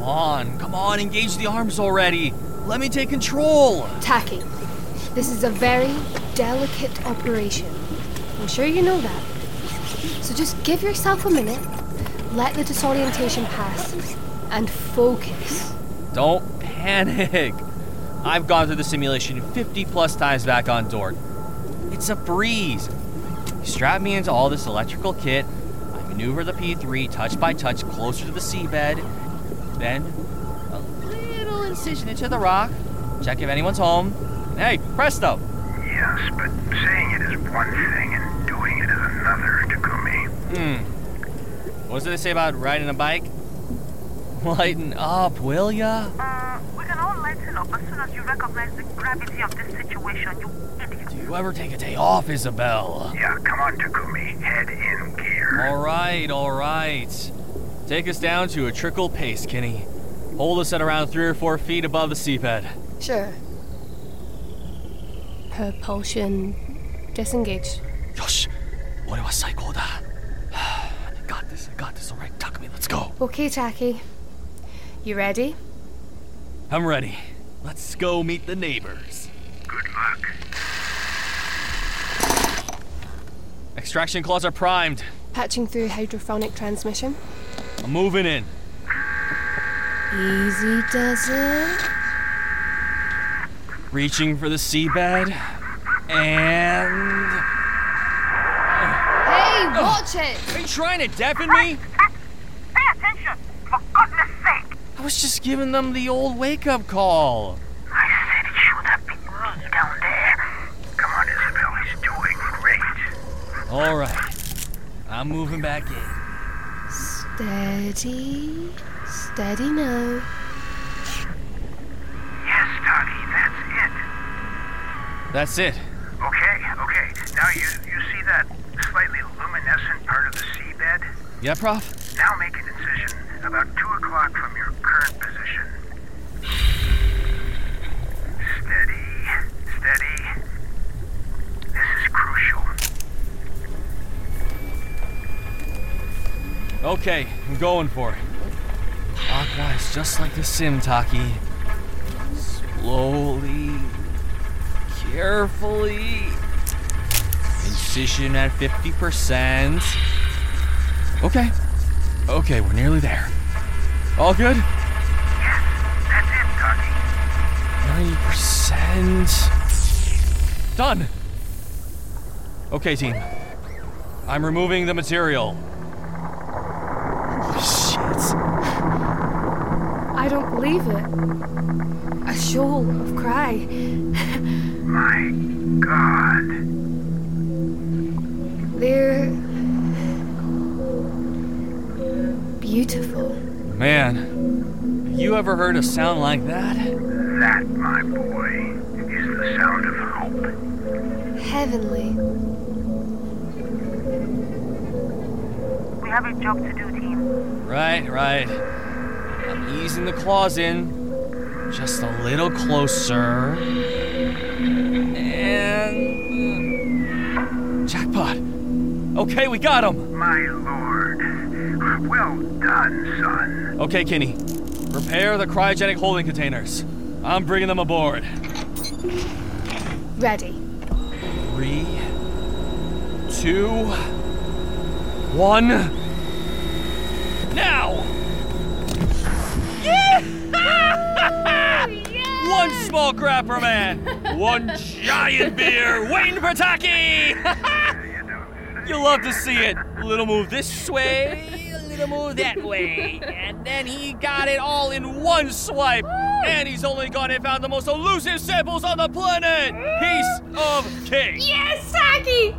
Come on, come on, engage the arms already. Let me take control. Taki, this is a very delicate operation. I'm sure you know that. So just give yourself a minute, let the disorientation pass, and focus. Don't panic. I've gone through the simulation 50 plus times back on Dort. It's a breeze. You strap me into all this electrical kit. I maneuver the P3 touch by touch closer to the seabed. Then, a little incision into the rock. Check if anyone's home. And hey, presto! Yes, but saying it is one thing and doing it is another, Takumi. Hmm. What did they say about riding a bike? Lighten up, will ya? Uh, we can all lighten up as soon as you recognize the gravity of this situation, you idiot. Do you ever take a day off, Isabel? Yeah, come on, Takumi. Head in gear. All right, all right. Take us down to a trickle pace, Kinney. Hold us at around three or four feet above the seabed. Sure. Propulsion disengage. Yosh! What do I cycle that? I got this, I got this. Alright, tuck me, let's go. Okay, Taki. You ready? I'm ready. Let's go meet the neighbors. Good luck. Extraction claws are primed. Patching through hydrophonic transmission. I'm moving in. Easy does it. Reaching for the seabed. And. Hey, oh. watch it! Are you trying to deafen me? Pay attention, for goodness sake. I was just giving them the old wake up call. I said it should have been me down there. Come on, Isabel. He's doing great. All right. I'm moving back in. Steady. Steady now. Yes, Taki, that's it. That's it. Okay, okay. Now you you see that slightly luminescent part of the seabed? Yeah, Prof? Now make an incision about two o'clock from your current position. Steady, steady. This is crucial. Okay, I'm going for it. Ah, Clockwise, just like the sim, Taki. Slowly, carefully. Incision at 50%. Okay. Okay, we're nearly there. All good? That's it, Taki. 90%. Done! Okay, team. I'm removing the material. Shit. I don't believe it. A shoal of cry. My God. They're beautiful. Man, you ever heard a sound like that? That, my boy, is the sound of hope. Heavenly. We have a job to do, team. Right, right. I'm easing the claws in. Just a little closer. And. Hmm. Jackpot! Okay, we got him! My lord. Well done, son. Okay, Kinney. Prepare the cryogenic holding containers. I'm bringing them aboard. Ready. Three, two, one. Now! One small crapper man, one giant beer, waiting for Taki! You'll love to see it. A little move this way, a little move that way. And then he got it all in one swipe. And he's only gone and found the most elusive samples on the planet. Piece of cake. Yes, Taki!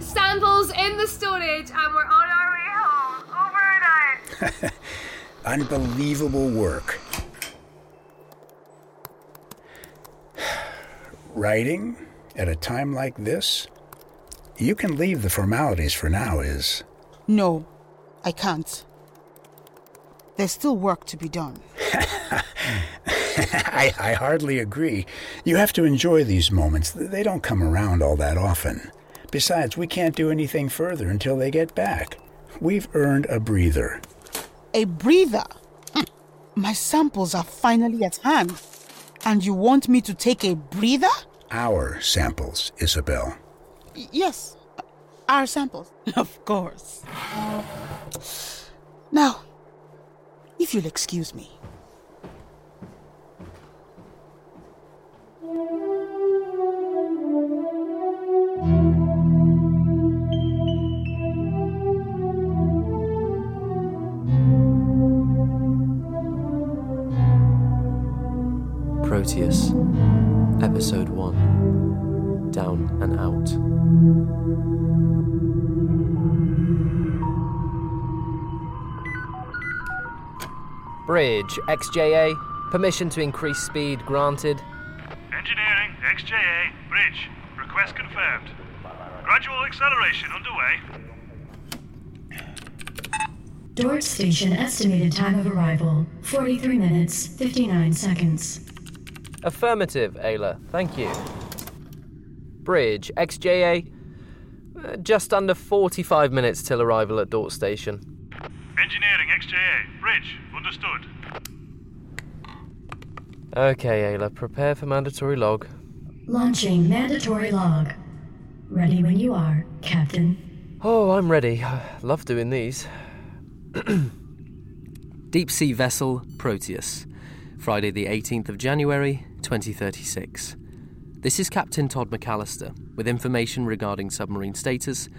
Samples in the storage, and we're on our way home. Overnight. Unbelievable work. Writing at a time like this? You can leave the formalities for now, Is. No, I can't. There's still work to be done. I, I hardly agree. You have to enjoy these moments. They don't come around all that often. Besides, we can't do anything further until they get back. We've earned a breather. A breather? Hm. My samples are finally at hand. And you want me to take a breather? Our samples, Isabel. Y- yes, our samples. Of course. Now, if you'll excuse me. Proteus, Episode 1 Down and Out. Bridge, XJA. Permission to increase speed granted. Engineering, XJA, bridge. Request confirmed. Gradual acceleration underway. Dort Station estimated time of arrival 43 minutes 59 seconds. Affirmative, Ayla. Thank you. Bridge, XJA. uh, Just under 45 minutes till arrival at Dort Station. Engineering, XJA, bridge. Understood. Okay, Ayla, prepare for mandatory log. Launching mandatory log. Ready when you are, Captain. Oh, I'm ready. Love doing these. Deep Sea Vessel Proteus, Friday the 18th of January, 2036. This is Captain Todd McAllister with information regarding submarine status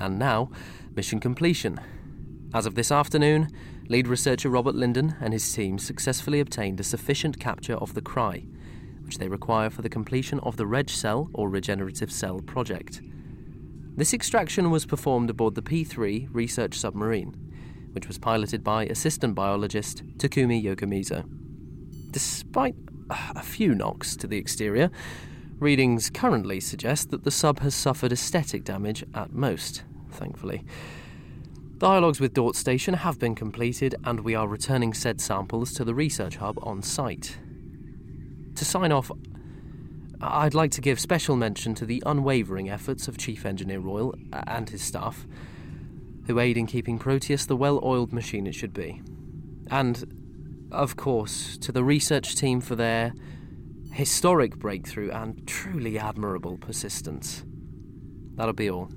and now mission completion. As of this afternoon, lead researcher Robert Linden and his team successfully obtained a sufficient capture of the cry, which they require for the completion of the Reg Cell or Regenerative Cell project. This extraction was performed aboard the P 3 research submarine, which was piloted by assistant biologist Takumi Yokomizo. Despite a few knocks to the exterior, readings currently suggest that the sub has suffered aesthetic damage at most, thankfully. Dialogues with Dort Station have been completed, and we are returning said samples to the research hub on site. To sign off, I'd like to give special mention to the unwavering efforts of Chief Engineer Royal and his staff, who aid in keeping Proteus the well oiled machine it should be. And, of course, to the research team for their historic breakthrough and truly admirable persistence. That'll be all.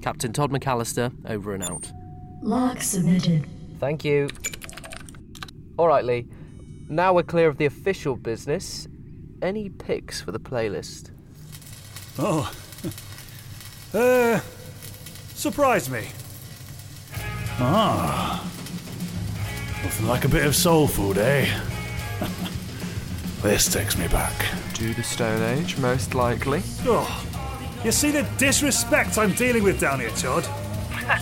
Captain Todd McAllister, over and out. Log submitted. Thank you. Alright, Lee. Now we're clear of the official business. Any picks for the playlist? Oh. uh. Surprise me. Ah. Nothing like a bit of soul food, eh? this takes me back. To the Stone Age, most likely. Oh. You see the disrespect I'm dealing with down here, Todd? Uh,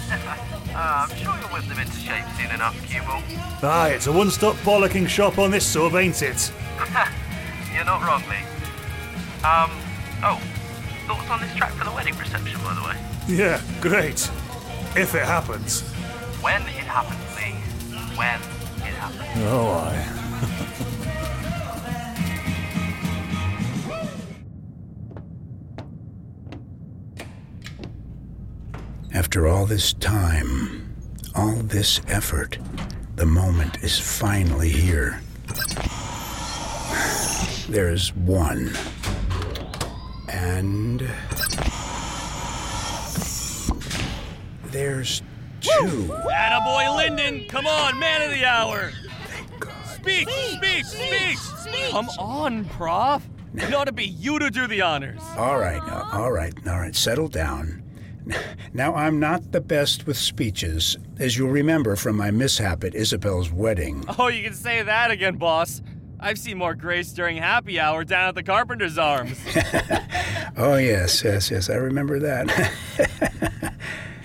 I'm sure you'll whip them into shape soon enough, Cubo. Aye, it's a one-stop bollocking shop on this sub, ain't it? You're not wrong, Lee. Um, oh, thoughts on this track for the wedding reception, by the way? Yeah, great. If it happens. When it happens, Oh, aye. After all this time, all this effort, the moment is finally here. There's one. And. There's two. Attaboy Linden! Come on, man of the hour! Speak, speak, speak! Come on, Prof. It ought to be you to do the honors. All right, now, all right, all right, settle down. Now, I'm not the best with speeches, as you'll remember from my mishap at Isabel's wedding. Oh, you can say that again, boss. I've seen more grace during happy hour down at the Carpenter's Arms. Oh, yes, yes, yes, I remember that.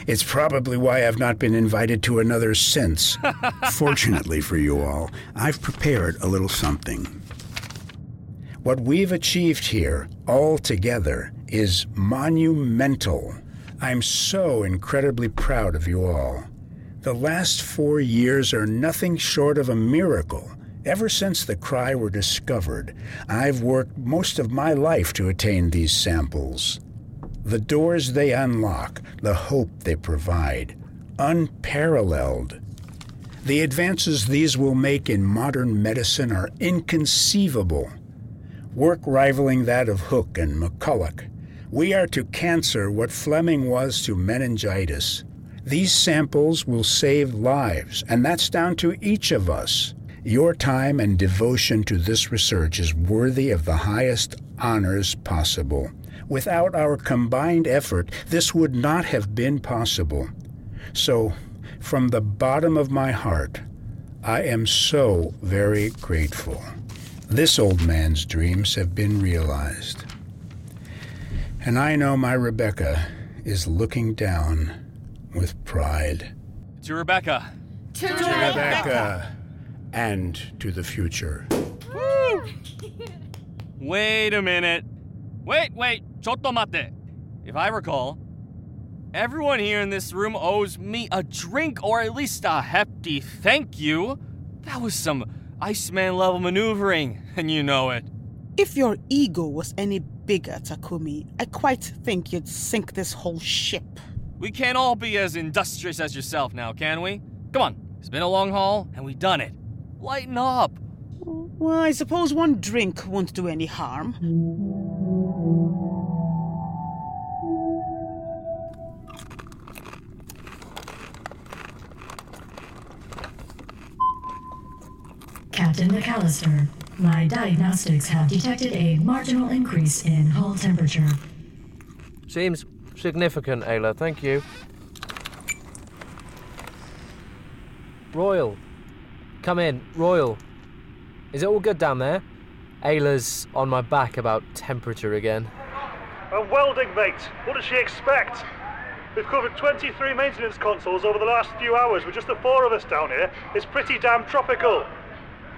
it's probably why I've not been invited to another since. Fortunately for you all, I've prepared a little something. What we've achieved here, all together, is monumental. I'm so incredibly proud of you all. The last four years are nothing short of a miracle. Ever since the cry were discovered, I've worked most of my life to attain these samples. The doors they unlock, the hope they provide, unparalleled. The advances these will make in modern medicine are inconceivable. Work rivaling that of Hooke and McCulloch. We are to cancer what Fleming was to meningitis. These samples will save lives, and that's down to each of us. Your time and devotion to this research is worthy of the highest honors possible. Without our combined effort, this would not have been possible. So, from the bottom of my heart, I am so very grateful. This old man's dreams have been realized. And I know my Rebecca is looking down with pride. To Rebecca. To, Rebecca. And to the future. Wait a minute. Wait, wait. Chotto mate. If I recall, everyone here in this room owes me a drink or at least a hefty thank you. That was some Iceman level maneuvering, and you know it. If your ego was any bigger, Takumi, I quite think you'd sink this whole ship. We can't all be as industrious as yourself now, can we? Come on. It's been a long haul, and we've done it. Lighten up. Well, I suppose one drink won't do any harm. Captain McAllister, my diagnostics have detected a marginal increase in hull temperature. Seems significant, Ayla. Thank you. Royal. Come in. Royal. Is it all good down there? Ayla's on my back about temperature again. A welding mate. What does she expect? We've covered 23 maintenance consoles over the last few hours with just the four of us down here. It's pretty damn tropical.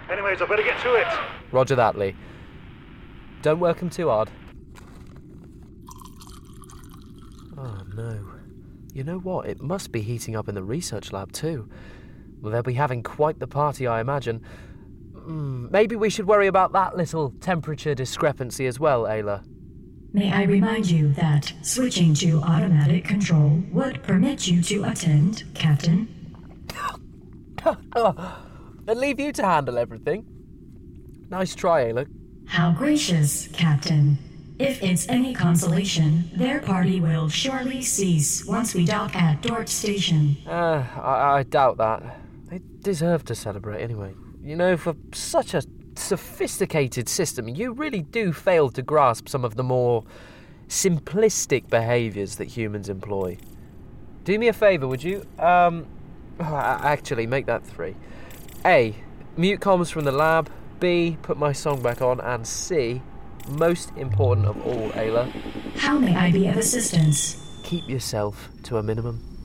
Anyways, I better get to it. Roger that, Lee. Don't work 'em too hard. Oh no. You know what? It must be heating up in the research lab too. Well, they'll be having quite the party, I imagine. Mm, maybe we should worry about that little temperature discrepancy as well, Ayla. May I remind you that switching to automatic control would permit you to attend, Captain. and leave you to handle everything. Nice try, Ayla. How gracious, Captain. If it's any consolation, their party will surely cease once we dock at Dort Station. Uh, I, I doubt that. They deserve to celebrate anyway. You know, for such a sophisticated system, you really do fail to grasp some of the more simplistic behaviours that humans employ. Do me a favour, would you? Um, actually, make that three. A. Mute comms from the lab. B. Put my song back on. And C. Most important of all, Ayla. How may I be of assistance? Keep yourself to a minimum.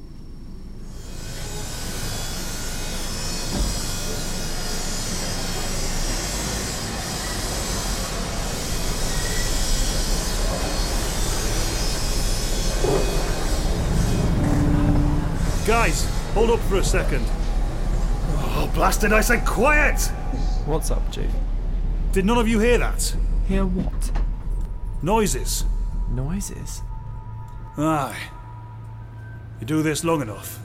Guys, hold up for a second. Oh, blasted, I said quiet! What's up, Chief? Did none of you hear that? Hear what? Noises. Noises? Aye. You do this long enough.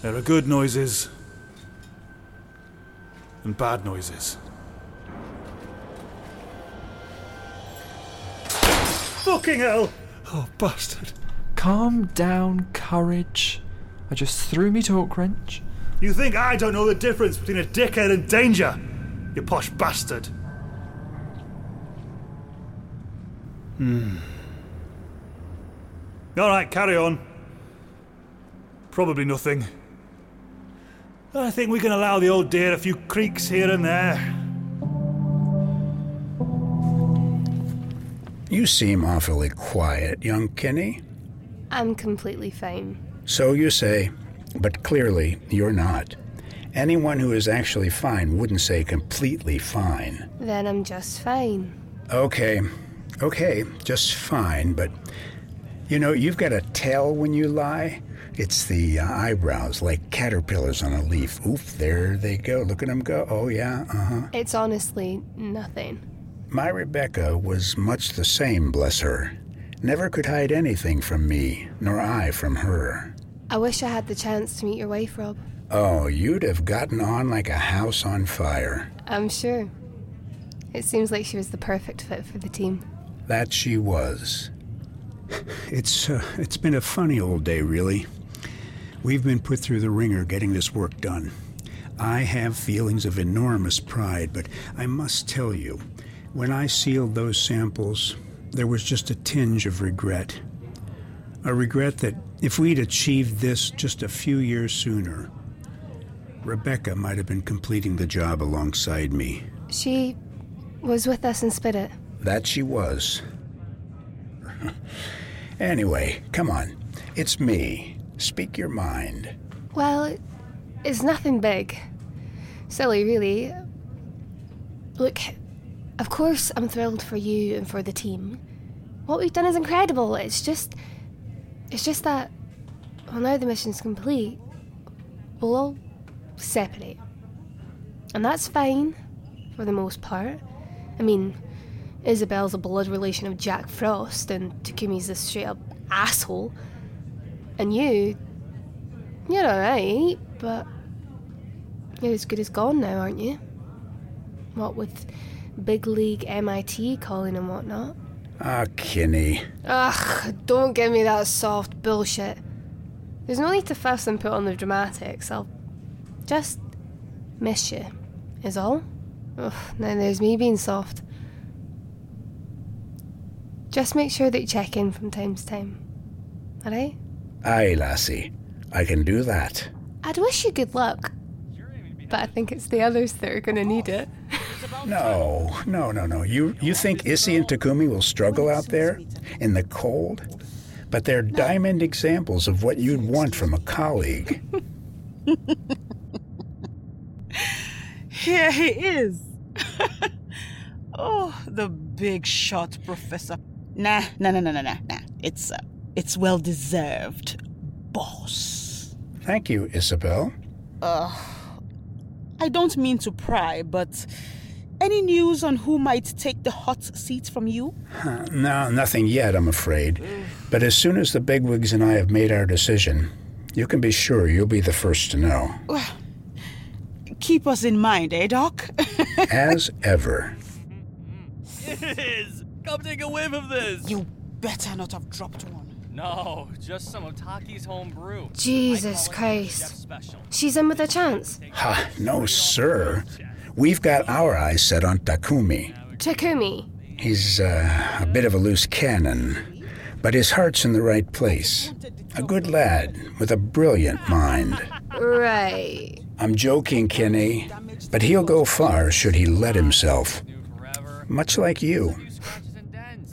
There are good noises and bad noises. Fucking hell! Oh, bastard. Calm down, courage. I just threw me torque wrench. You think I don't know the difference between a dickhead and danger? You posh bastard. Hmm. Alright, carry on. Probably nothing. I think we can allow the old dear a few creaks here and there. You seem awfully quiet, young Kinney. I'm completely fine. So you say, but clearly you're not. Anyone who is actually fine wouldn't say completely fine. Then I'm just fine. Okay, okay, just fine, but you know, you've got a tail when you lie. It's the uh, eyebrows, like caterpillars on a leaf. Oof, there they go. Look at them go. Oh, yeah, uh huh. It's honestly nothing. My Rebecca was much the same, bless her. Never could hide anything from me, nor I from her. I wish I had the chance to meet your wife, Rob. Oh, you'd have gotten on like a house on fire. I'm sure. It seems like she was the perfect fit for the team. That she was. It's uh, it's been a funny old day, really. We've been put through the ringer getting this work done. I have feelings of enormous pride, but I must tell you, when I sealed those samples, there was just a tinge of regret. A regret that if we'd achieved this just a few years sooner, Rebecca might have been completing the job alongside me. She was with us in spirit. That she was. anyway, come on. It's me. Speak your mind. Well, it's nothing big. Silly, really. Look, of course, I'm thrilled for you and for the team. What we've done is incredible. It's just. It's just that. Well, now the mission's complete, we'll all separate. And that's fine, for the most part. I mean, Isabel's a blood relation of Jack Frost, and Takumi's a straight up asshole. And you. You're alright, but. You're as good as gone now, aren't you? What with big league MIT calling and whatnot? Ah, Kinney. Ugh, don't give me that soft bullshit. There's no need to fuss and put on the dramatics. I'll just miss you, is all. Ugh, now there's me being soft. Just make sure that you check in from time to time. Alright? Aye, lassie. I can do that. I'd wish you good luck. But I think it's the others that are gonna need it. No, no, no, no. You you think Issy and Takumi will struggle out there in the cold? But they're diamond examples of what you'd want from a colleague. Here he is. oh, the big shot professor. Nah, nah, nah, nah, nah, nah, nah. It's uh, it's well deserved, boss. Thank you, Isabel. Uh, I don't mean to pry, but any news on who might take the hot seat from you? Huh, no, nothing yet, I'm afraid. But as soon as the bigwigs and I have made our decision, you can be sure you'll be the first to know. Well, keep us in mind, eh, Doc? as ever. It is! Come take a whiff of this! You better not have dropped one. No, just some of Taki's home brew. Jesus Christ. She's in with a chance. Ha, no, sir. We've got our eyes set on Takumi. Takumi. He's uh, a bit of a loose cannon, but his heart's in the right place. A good lad with a brilliant mind. Right. I'm joking, Kinney, but he'll go far should he let himself. Much like you.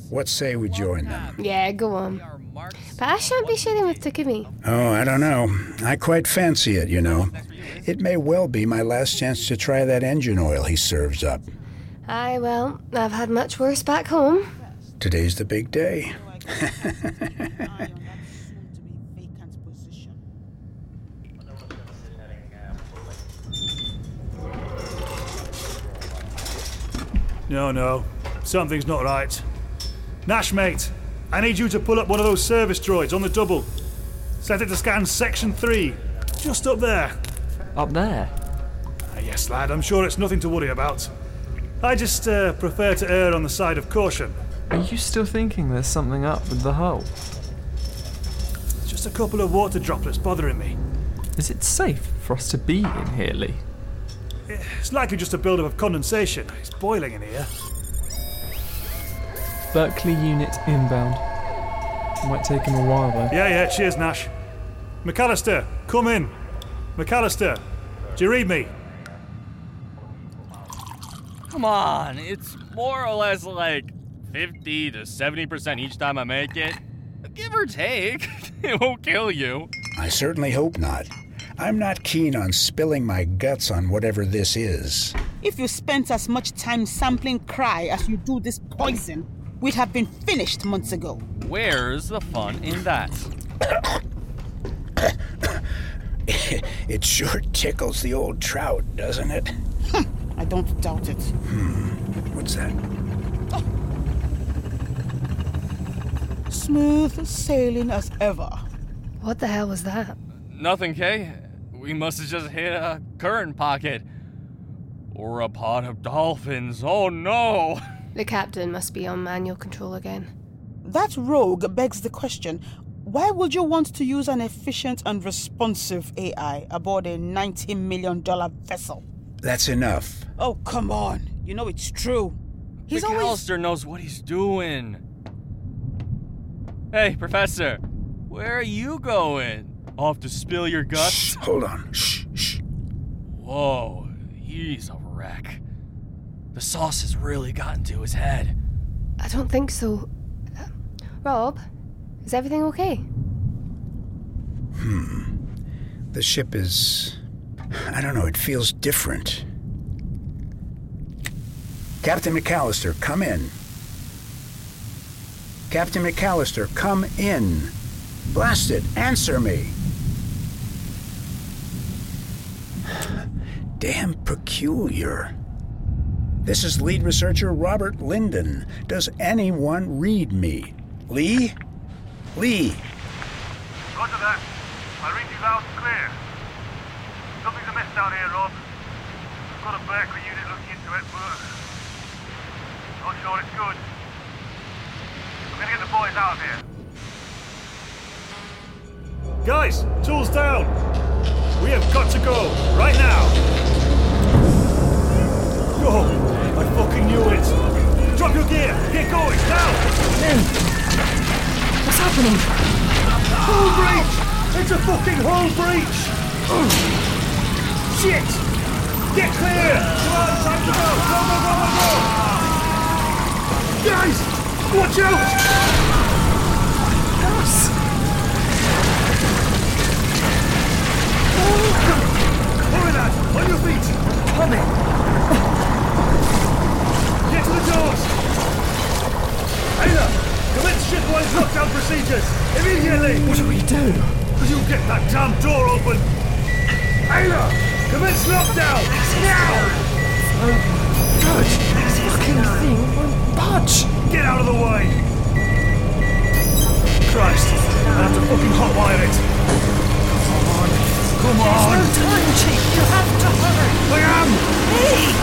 What say we join them? Yeah, go on. But I shan't be sharing with Takumi. Oh, I don't know. I quite fancy it, you know. It may well be my last chance to try that engine oil he serves up. Aye, well, I've had much worse back home. Today's the big day. No, no. Something's not right. Nash, mate, I need you to pull up one of those service droids on the double. Set it to scan section 3. Just up there. Up there? Ah, yes, lad, I'm sure it's nothing to worry about. I just uh, prefer to err on the side of caution. Are you still thinking there's something up with the hull? It's just a couple of water droplets bothering me. Is it safe for us to be in here, Lee? It's likely just a buildup of condensation. It's boiling in here. Berkeley unit inbound. Might take him a while though. Yeah, yeah, cheers, Nash. McAllister, come in. McAllister, do you read me? Come on, it's more or less like 50 to 70% each time I make it. Give or take. it won't kill you. I certainly hope not. I'm not keen on spilling my guts on whatever this is. If you spent as much time sampling cry as you do this poison, we'd have been finished months ago. Where's the fun in that? it sure tickles the old trout, doesn't it? I don't doubt it. Hmm. What's that? Smooth sailing as ever. What the hell was that? Nothing, Kay. We must have just hit a current pocket. Or a pod of dolphins. Oh no! The captain must be on manual control again. That rogue begs the question why would you want to use an efficient and responsive AI aboard a $90 million vessel? That's enough. Oh, come on. You know it's true. He's always. McAllister knows what he's doing. Hey, Professor, where are you going? Off to spill your guts? Shh, hold on. Shh, shh. Whoa, he's a wreck. The sauce has really gotten to his head. I don't think so. Uh, Rob, is everything okay? Hmm. The ship is. I don't know, it feels different. Captain McAllister, come in. Captain McAllister, come in. Blast it, answer me. Damn peculiar. This is lead researcher Robert Linden. Does anyone read me? Lee? Lee? Roger that. I read you loud and clear. Something's amiss down here, Rob. I've got a Berkeley unit looking into it, but not sure it's good. I'm gonna get the boys out of here. Guys, tools down. We have got to go right now. Go! I fucking knew it. Drop your gear. Get going now. What's happening? Hull breach! It's a fucking hull breach! Shit! Get clear! Come on, time to go! Go, go, go, go, go! Guys! Watch out! Gus! Hurry, oh, get that damn door open! Ayla! Commence lockdown! Now! Good. This fucking thing won't budge. Get out of the way! Christ! I have to fucking hotwire it! Come on! Come on! There's no time, Chief. You have to hurry. I am! Hey!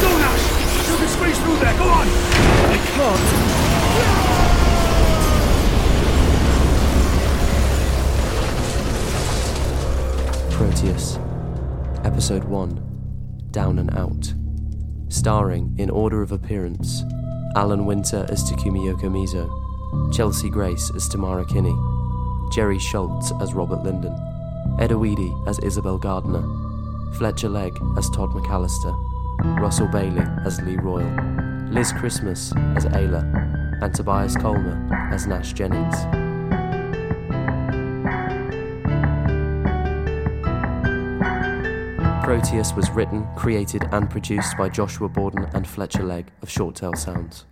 Go, Nash! You can squeeze through there, go on! I can't. Proteus, Episode 1 Down and Out. Starring, in order of appearance, Alan Winter as Takumi Yokomizo, Chelsea Grace as Tamara Kinney, Jerry Schultz as Robert Linden, Ed Weedy as Isabel Gardner, Fletcher Legg as Todd McAllister, Russell Bailey as Lee Royal, Liz Christmas as Ayla, and Tobias Colmer as Nash Jennings. Proteus was written, created, and produced by Joshua Borden and Fletcher Legg of Short Tail Sounds.